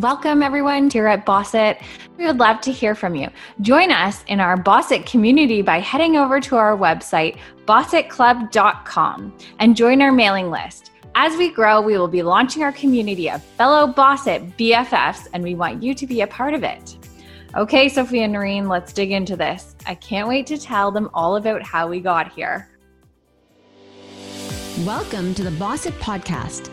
Welcome, everyone, here at Bossit. We would love to hear from you. Join us in our Bossit community by heading over to our website, bossitclub.com, and join our mailing list. As we grow, we will be launching our community of fellow Bossit BFFs, and we want you to be a part of it. Okay, Sophia and Noreen, let's dig into this. I can't wait to tell them all about how we got here. Welcome to the Bossit Podcast.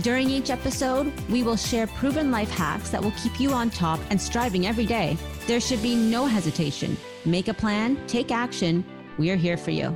During each episode, we will share proven life hacks that will keep you on top and striving every day. There should be no hesitation. Make a plan, take action. We are here for you.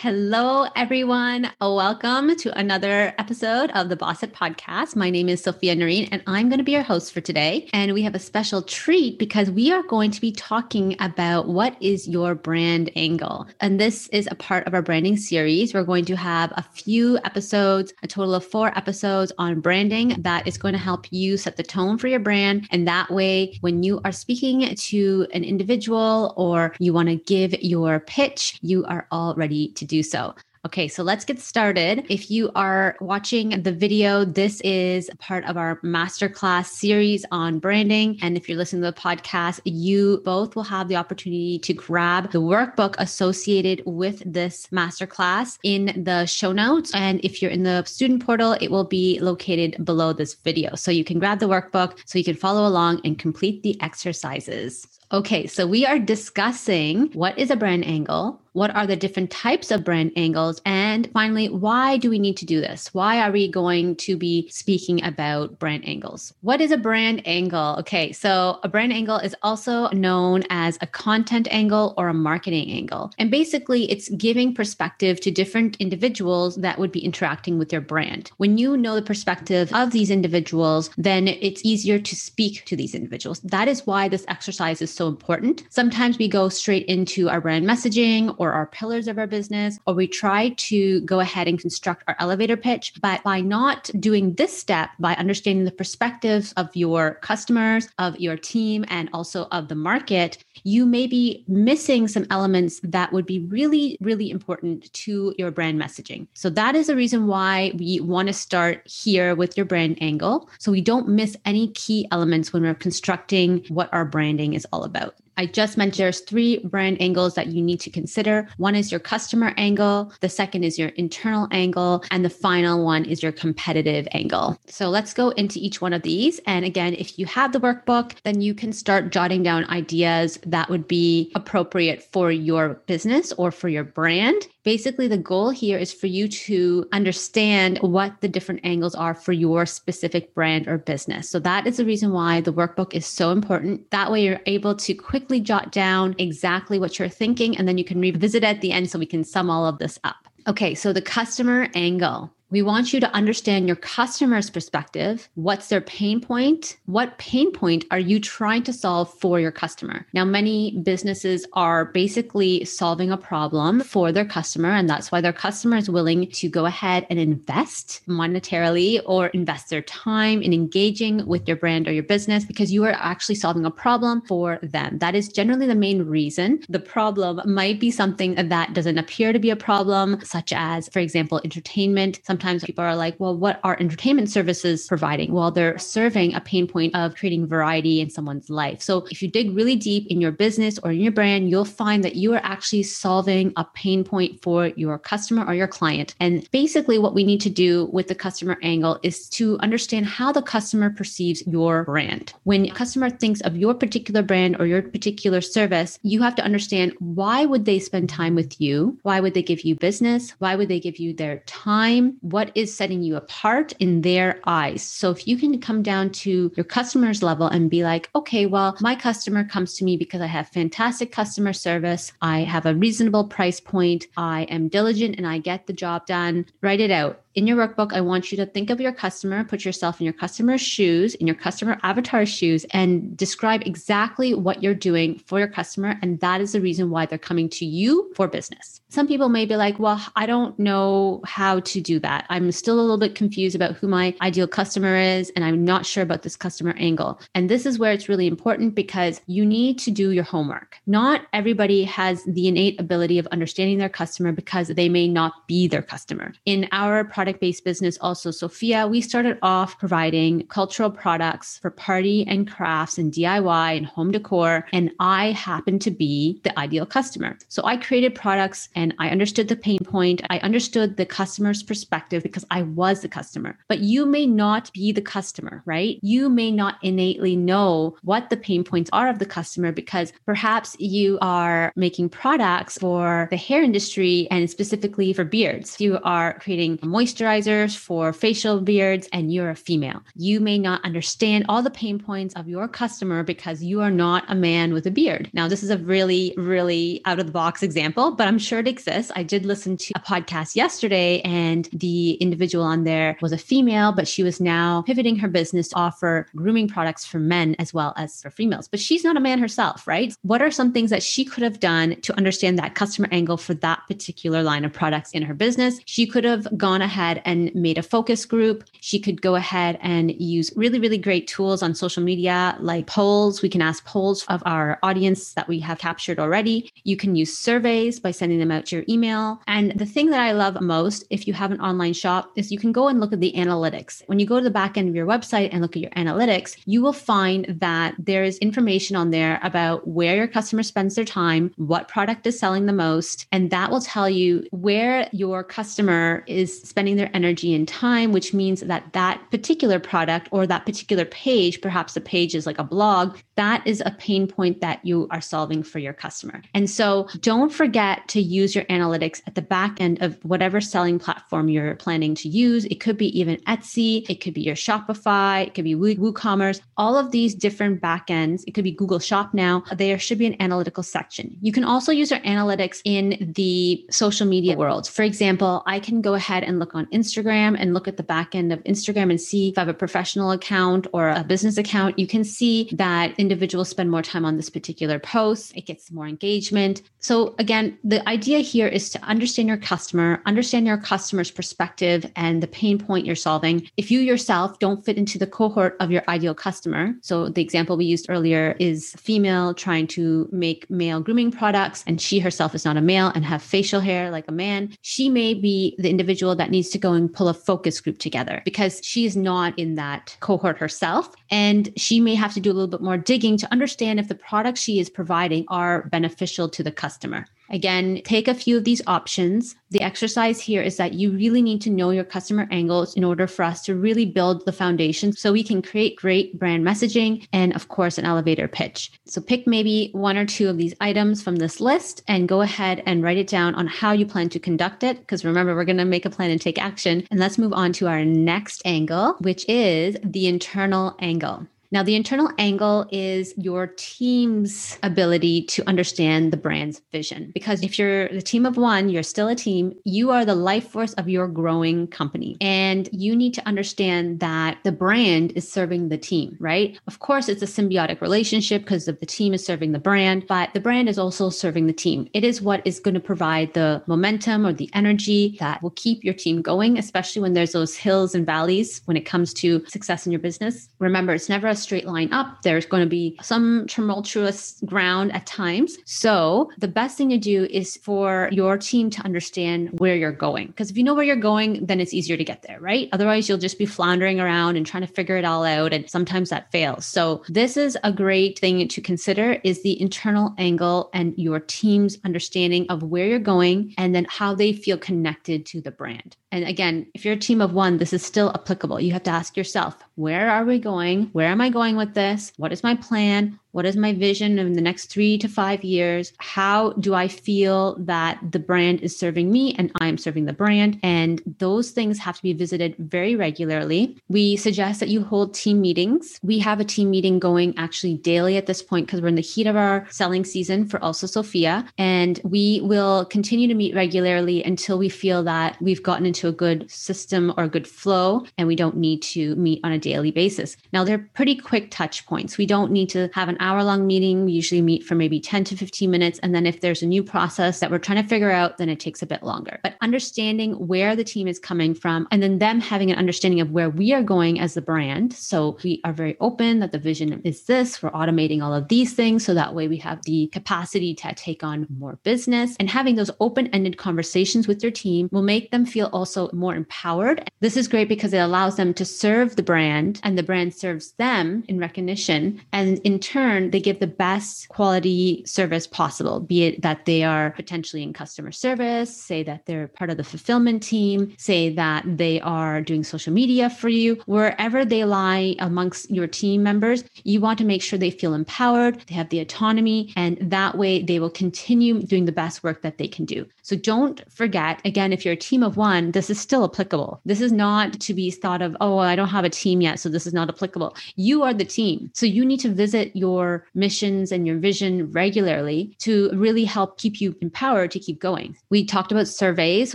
Hello, everyone. Welcome to another episode of the Bossit Podcast. My name is Sophia Noreen, and I'm going to be your host for today. And we have a special treat because we are going to be talking about what is your brand angle. And this is a part of our branding series. We're going to have a few episodes, a total of four episodes on branding that is going to help you set the tone for your brand. And that way, when you are speaking to an individual or you want to give your pitch, you are all ready to do so. Okay, so let's get started. If you are watching the video, this is part of our masterclass series on branding. And if you're listening to the podcast, you both will have the opportunity to grab the workbook associated with this masterclass in the show notes. And if you're in the student portal, it will be located below this video. So you can grab the workbook so you can follow along and complete the exercises. Okay, so we are discussing what is a brand angle, what are the different types of brand angles? And finally, why do we need to do this? Why are we going to be speaking about brand angles? What is a brand angle? Okay, so a brand angle is also known as a content angle or a marketing angle. And basically, it's giving perspective to different individuals that would be interacting with your brand. When you know the perspective of these individuals, then it's easier to speak to these individuals. That is why this exercise is so important. Sometimes we go straight into our brand messaging or or our pillars of our business, or we try to go ahead and construct our elevator pitch. But by not doing this step, by understanding the perspectives of your customers, of your team, and also of the market, you may be missing some elements that would be really, really important to your brand messaging. So that is the reason why we want to start here with your brand angle. So we don't miss any key elements when we're constructing what our branding is all about. I just mentioned there's three brand angles that you need to consider. One is your customer angle, the second is your internal angle, and the final one is your competitive angle. So let's go into each one of these. And again, if you have the workbook, then you can start jotting down ideas that would be appropriate for your business or for your brand. Basically, the goal here is for you to understand what the different angles are for your specific brand or business. So, that is the reason why the workbook is so important. That way, you're able to quickly jot down exactly what you're thinking, and then you can revisit at the end so we can sum all of this up. Okay, so the customer angle. We want you to understand your customer's perspective. What's their pain point? What pain point are you trying to solve for your customer? Now, many businesses are basically solving a problem for their customer, and that's why their customer is willing to go ahead and invest monetarily or invest their time in engaging with your brand or your business because you are actually solving a problem for them. That is generally the main reason. The problem might be something that doesn't appear to be a problem, such as, for example, entertainment sometimes people are like, well, what are entertainment services providing? Well, they're serving a pain point of creating variety in someone's life. So if you dig really deep in your business or in your brand, you'll find that you are actually solving a pain point for your customer or your client. And basically, what we need to do with the customer angle is to understand how the customer perceives your brand. When a customer thinks of your particular brand or your particular service, you have to understand why would they spend time with you? Why would they give you business? Why would they give you their time? What is setting you apart in their eyes. So if you can come down to your customer's level and be like, okay, well, my customer comes to me because I have fantastic customer service. I have a reasonable price point. I am diligent and I get the job done. Write it out in your workbook, I want you to think of your customer, put yourself in your customer's shoes, in your customer avatar's shoes, and describe exactly what you're doing for your customer. And that is the reason why they're coming to you for business. Some people may be like, well, I don't know how to do that. I'm still a little bit confused about who my ideal customer is, and I'm not sure about this customer angle. And this is where it's really important because you need to do your homework. Not everybody has the innate ability of understanding their customer because they may not be their customer. In our product based business, also, Sophia, we started off providing cultural products for party and crafts and DIY and home decor. And I happened to be the ideal customer. So I created products and I understood the pain point. I understood the customer's perspective because I was the customer. But you may not be the customer, right? You may not innately know what the pain points are of the customer because perhaps you are making products for the hair industry and specifically for beards. You are creating moisturizers for facial beards and you're a female. You may not understand all the pain points of your customer because you are not a man with a beard. Now, this is a really, really out of the box example, but I'm sure it exists. I did listen to a podcast yesterday and the individual on there was a female, but she was now pivoting her business to offer grooming products for men as well as for females. But she's not a man herself, right? What are some things that she could have done to understand that customer angle for that particular line of products in her business? She could have gone ahead and made a focus group. She could go ahead and use really, really great tools on social media like polls. We can ask polls of our audience that we have captured already. You can use surveys by sending them out to your email. And the thing that I love most, if you have an online shop, is you can go and look at the analytics. When you go to the back end of your website and look at your analytics, you will find that there is information on there about where your customer spends their time, what product is selling the most, and that will tell you where your customer is spending their energy and time, which means that that particular product or that particular page, perhaps the page is like a blog, that is a pain point that you are solving for your customer. And so don't forget to use your analytics at the back end of whatever selling platform you're planning to use. It could be even Etsy, it could be your Shopify, it could be WooCommerce, all of these different backends. It could be Google Shop now. There should be an analytical section. You can also use your analytics in the social media world. For example, I can go ahead and look on Instagram and look at the back end of Instagram and see if I have a professional account or a business account. You can see that individuals spend more time on this particular post, it gets more engagement. So, again, the idea here is to understand your customer, understand your customer's perspective and the pain point you're solving. If you yourself don't fit into the cohort of your ideal customer, so the example we used earlier is female trying to make male grooming products, and she herself is not a male and have facial hair like a man, she may be the individual that needs to go and pull a focus group together because she is not in that cohort herself. And she may have to do a little bit more digging to understand if the products she is providing are beneficial to the customer. Again, take a few of these options. The exercise here is that you really need to know your customer angles in order for us to really build the foundation so we can create great brand messaging and, of course, an elevator pitch. So pick maybe one or two of these items from this list and go ahead and write it down on how you plan to conduct it. Because remember, we're going to make a plan and take action. And let's move on to our next angle, which is the internal angle angle. Now, the internal angle is your team's ability to understand the brand's vision. Because if you're the team of one, you're still a team, you are the life force of your growing company. And you need to understand that the brand is serving the team, right? Of course, it's a symbiotic relationship because the team is serving the brand, but the brand is also serving the team. It is what is going to provide the momentum or the energy that will keep your team going, especially when there's those hills and valleys when it comes to success in your business. Remember, it's never straight line up. There's going to be some tumultuous ground at times. So the best thing to do is for your team to understand where you're going. Because if you know where you're going, then it's easier to get there, right? Otherwise, you'll just be floundering around and trying to figure it all out. And sometimes that fails. So this is a great thing to consider is the internal angle and your team's understanding of where you're going and then how they feel connected to the brand. And again, if you're a team of one, this is still applicable. You have to ask yourself, where are we going? Where am I going with this? What is my plan? What is my vision in the next three to five years? How do I feel that the brand is serving me and I'm serving the brand? And those things have to be visited very regularly. We suggest that you hold team meetings. We have a team meeting going actually daily at this point because we're in the heat of our selling season for Also Sophia. And we will continue to meet regularly until we feel that we've gotten into a good system or a good flow and we don't need to meet on a daily basis. Now, they're pretty quick touch points. We don't need to have an hour long meeting. We usually meet for maybe 10 to 15 minutes. And then if there's a new process that we're trying to figure out, then it takes a bit longer. But understanding where the team is coming from and then them having an understanding of where we are going as the brand. So we are very open that the vision is this. We're automating all of these things. So that way we have the capacity to take on more business and having those open ended conversations with your team will make them feel also more empowered. This is great because it allows them to serve the brand and the brand serves them in recognition. And in turn, they give the best quality service possible, be it that they are potentially in customer service, say that they're part of the fulfillment team, say that they are doing social media for you, wherever they lie amongst your team members, you want to make sure they feel empowered, they have the autonomy, and that way they will continue doing the best work that they can do. So don't forget, again, if you're a team of one, this is still applicable. This is not to be thought of, oh, I don't have a team yet, so this is not applicable. You are the team. So you need to visit your missions and your vision regularly to really help keep you empowered to keep going. We talked about surveys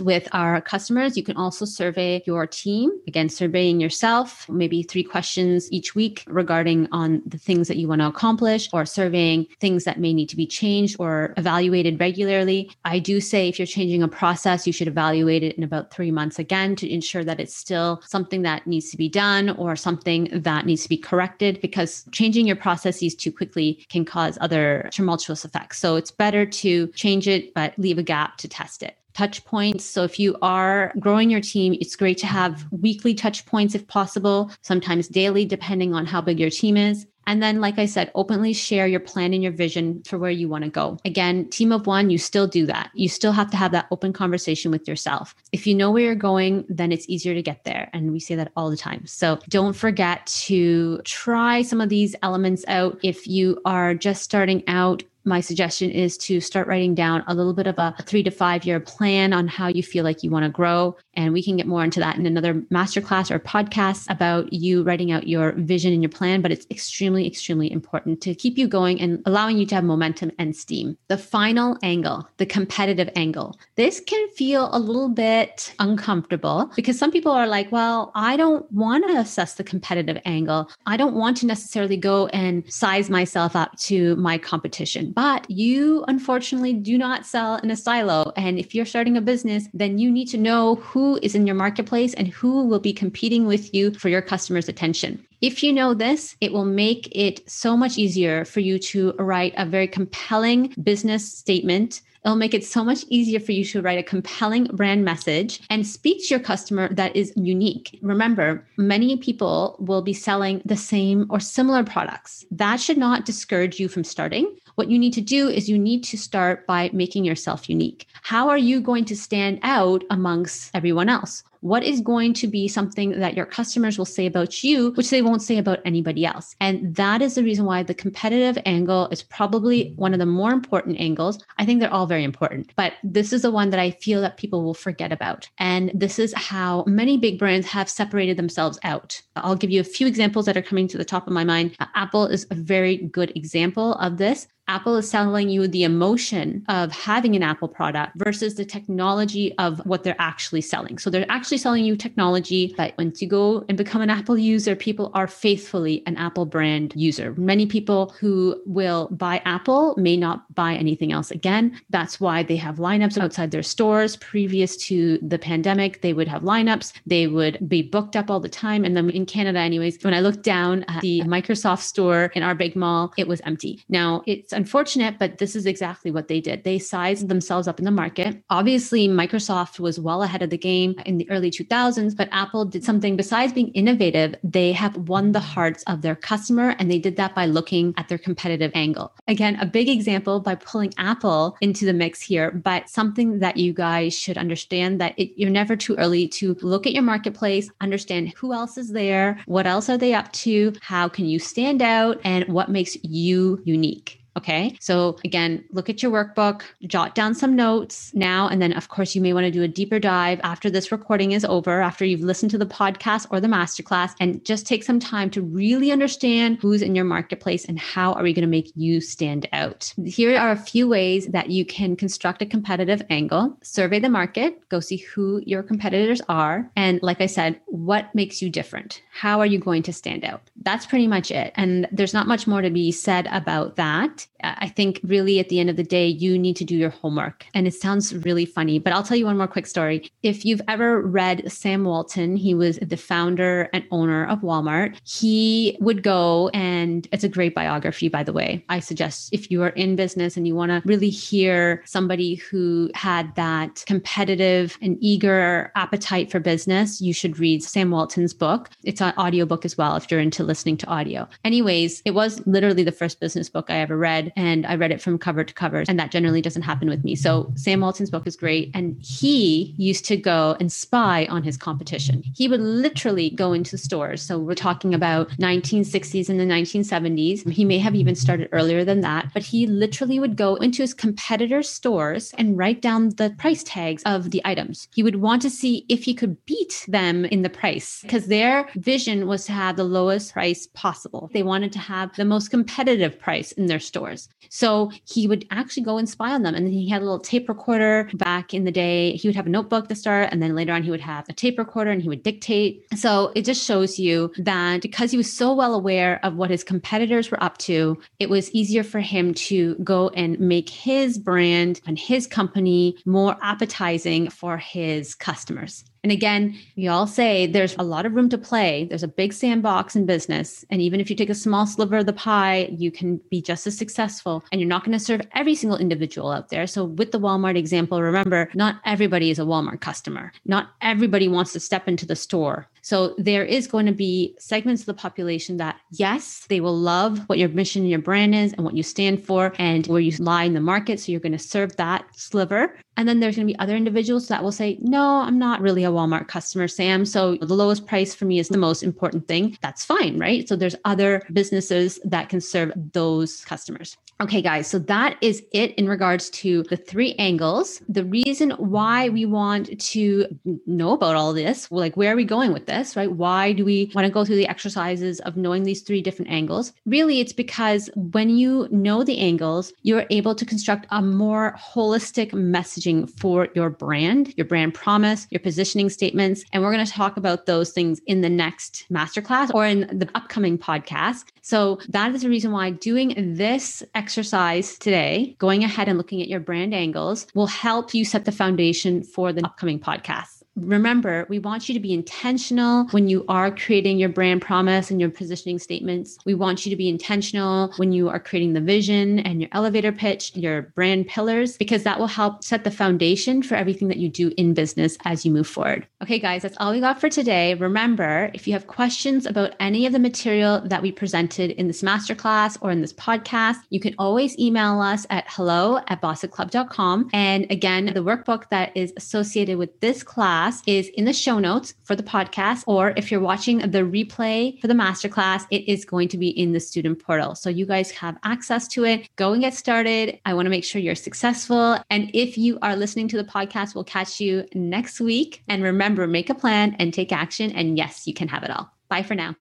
with our customers. You can also survey your team. Again, surveying yourself, maybe three questions each week regarding on the things that you want to accomplish or surveying things that may need to be changed or evaluated regularly. I do say if you're changing a process, you should evaluate it in about three months again to ensure that it's still something that needs to be done or something that needs to be corrected because changing your processes is too quickly can cause other tumultuous effects. So it's better to change it, but leave a gap to test it touch points. So if you are growing your team, it's great to have weekly touch points if possible, sometimes daily, depending on how big your team is. And then, like I said, openly share your plan and your vision for where you want to go. Again, team of one, you still do that. You still have to have that open conversation with yourself. If you know where you're going, then it's easier to get there. And we say that all the time. So don't forget to try some of these elements out. If you are just starting out, my suggestion is to start writing down a little bit of a three to five year plan on how you feel like you want to grow. And we can get more into that in another masterclass or podcast about you writing out your vision and your plan. But it's extremely, extremely important to keep you going and allowing you to have momentum and steam. The final angle, the competitive angle, this can feel a little bit uncomfortable because some people are like, well, I don't want to assess the competitive angle. I don't want to necessarily go and size myself up to my competition but you unfortunately do not sell in a silo. And if you're starting a business, then you need to know who is in your marketplace and who will be competing with you for your customers' attention. If you know this, it will make it so much easier for you to write a very compelling business statement It'll make it so much easier for you to write a compelling brand message and speak to your customer that is unique. Remember, many people will be selling the same or similar products. That should not discourage you from starting. What you need to do is you need to start by making yourself unique. How are you going to stand out amongst everyone else? What is going to be something that your customers will say about you, which they won't say about anybody else. And that is the reason why the competitive angle is probably one of the more important angles. I think they're all very important, but this is the one that I feel that people will forget about. And this is how many big brands have separated themselves out. I'll give you a few examples that are coming to the top of my mind. Uh, Apple is a very good example of this. Apple is selling you the emotion of having an Apple product versus the technology of what they're actually selling. So they're actually selling you technology, but once you go and become an Apple user, people are faithfully an Apple brand user. Many people who will buy Apple may not buy anything else again. That's why they have lineups outside their stores. Previous to the pandemic, they would have lineups, they would be booked up all the time. And then in Canada, anyways, when I looked down at the Microsoft store in our big mall, it was empty. Now it's it's unfortunate, but this is exactly what they did. They sized themselves up in the market. Obviously, Microsoft was well ahead of the game in the early early 2000s, but Apple did something besides being innovative, they have won the hearts of their customer and they did that by looking at their competitive angle. Again, a big example by pulling Apple into the mix here, but something that you guys should understand that it, you're never too early to look at your marketplace, understand who else is there, what else are they up to, how can you stand out, and what makes you unique. Okay. So again, look at your workbook, jot down some notes now. And then, of course, you may want to do a deeper dive after this recording is over, after you've listened to the podcast or the masterclass, and just take some time to really understand who's in your marketplace and how are we going to make you stand out. Here are a few ways that you can construct a competitive angle. Survey the market, go see who your competitors are. And like I said, what makes you different? How are you going to stand out? That's pretty much it. And there's not much more to be said about that. I think really at the end of the day, you need to do your homework. And it sounds really funny, but I'll tell you one more quick story. If you've ever read Sam Walton, he was the founder and owner of Walmart. He would go, and it's a great biography, by the way. I suggest if you are in business and you want to really hear somebody who had that competitive and eager appetite for business, you should read Sam Walton's book. It's an audiobook as well if you're into listening to audio. Anyways, it was literally the first business book I ever read and I read it from cover to cover. And that generally doesn't happen with me. So Sam Walton's book is great. And he used to go and spy on his competition. He would literally go into stores. So we're talking about 1960s and the 1970s. He may have even started earlier than that, but he literally would go into his competitors' stores and write down the price tags of the items. He would want to see if he could beat them in the price because their vision was to have the lowest price possible. They wanted to have the most competitive price in their stores. So he would actually go and spy on them. And then he had a little tape recorder back in the day. He would have a notebook to start, and then later on, he would have a tape recorder and he would dictate. So it just shows you that because he was so well aware of what his competitors were up to, it was easier for him to go and make his brand and his company more appetizing for his customers. And again, we all say there's a lot of room to play. There's a big sandbox in business. And even if you take a small sliver of the pie, you can be just as successful. And you're not going to serve every single individual out there. So, with the Walmart example, remember, not everybody is a Walmart customer. Not everybody wants to step into the store so there is going to be segments of the population that, yes, they will love what your mission and your brand is and what you stand for and where you lie in the market. So you're going to serve that sliver. And then there's going to be other individuals that will say, no, I'm not really a Walmart customer, Sam. So the lowest price for me is the most important thing. That's fine, right? So there's other businesses that can serve those customers. Okay, guys, so that is it in regards to the three angles. The reason why we want to know about all this, like where are we going with this, right? Why do we want to go through the exercises of knowing these three different angles? Really, it's because when you know the angles, you're able to construct a more holistic messaging for your brand, your brand promise, your positioning statements. And we're going to talk about those things in the next masterclass or in the upcoming podcast. So that is the reason why doing this exercise today, going ahead and looking at your brand angles, will help you set the foundation for the upcoming podcast remember, we want you to be intentional when you are creating your brand promise and your positioning statements. We want you to be intentional when you are creating the vision and your elevator pitch, your brand pillars, because that will help set the foundation for everything that you do in business as you move forward. Okay, guys, that's all we got for today. Remember, if you have questions about any of the material that we presented in this masterclass or in this podcast, you can always email us at hello at bossitclub.com. And again, the workbook that is associated with this class class is in the show notes for the podcast, or if you're watching the replay for the masterclass, it is going to be in the student portal. So you guys have access to it. Go and get started. I want to make sure you're successful. And if you are listening to the podcast, we'll catch you next week. And remember, make a plan and take action. And yes, you can have it all. Bye for now.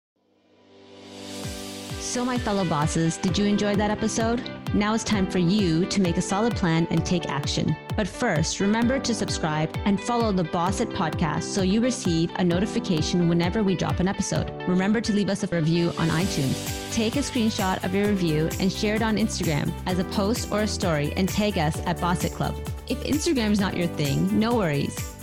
So, my fellow bosses, did you enjoy that episode? Now it's time for you to make a solid plan and take action. But first, remember to subscribe and follow the Boss It podcast so you receive a notification whenever we drop an episode. Remember to leave us a review on iTunes. Take a screenshot of your review and share it on Instagram as a post or a story and tag us at Boss It Club. If Instagram is not your thing, no worries.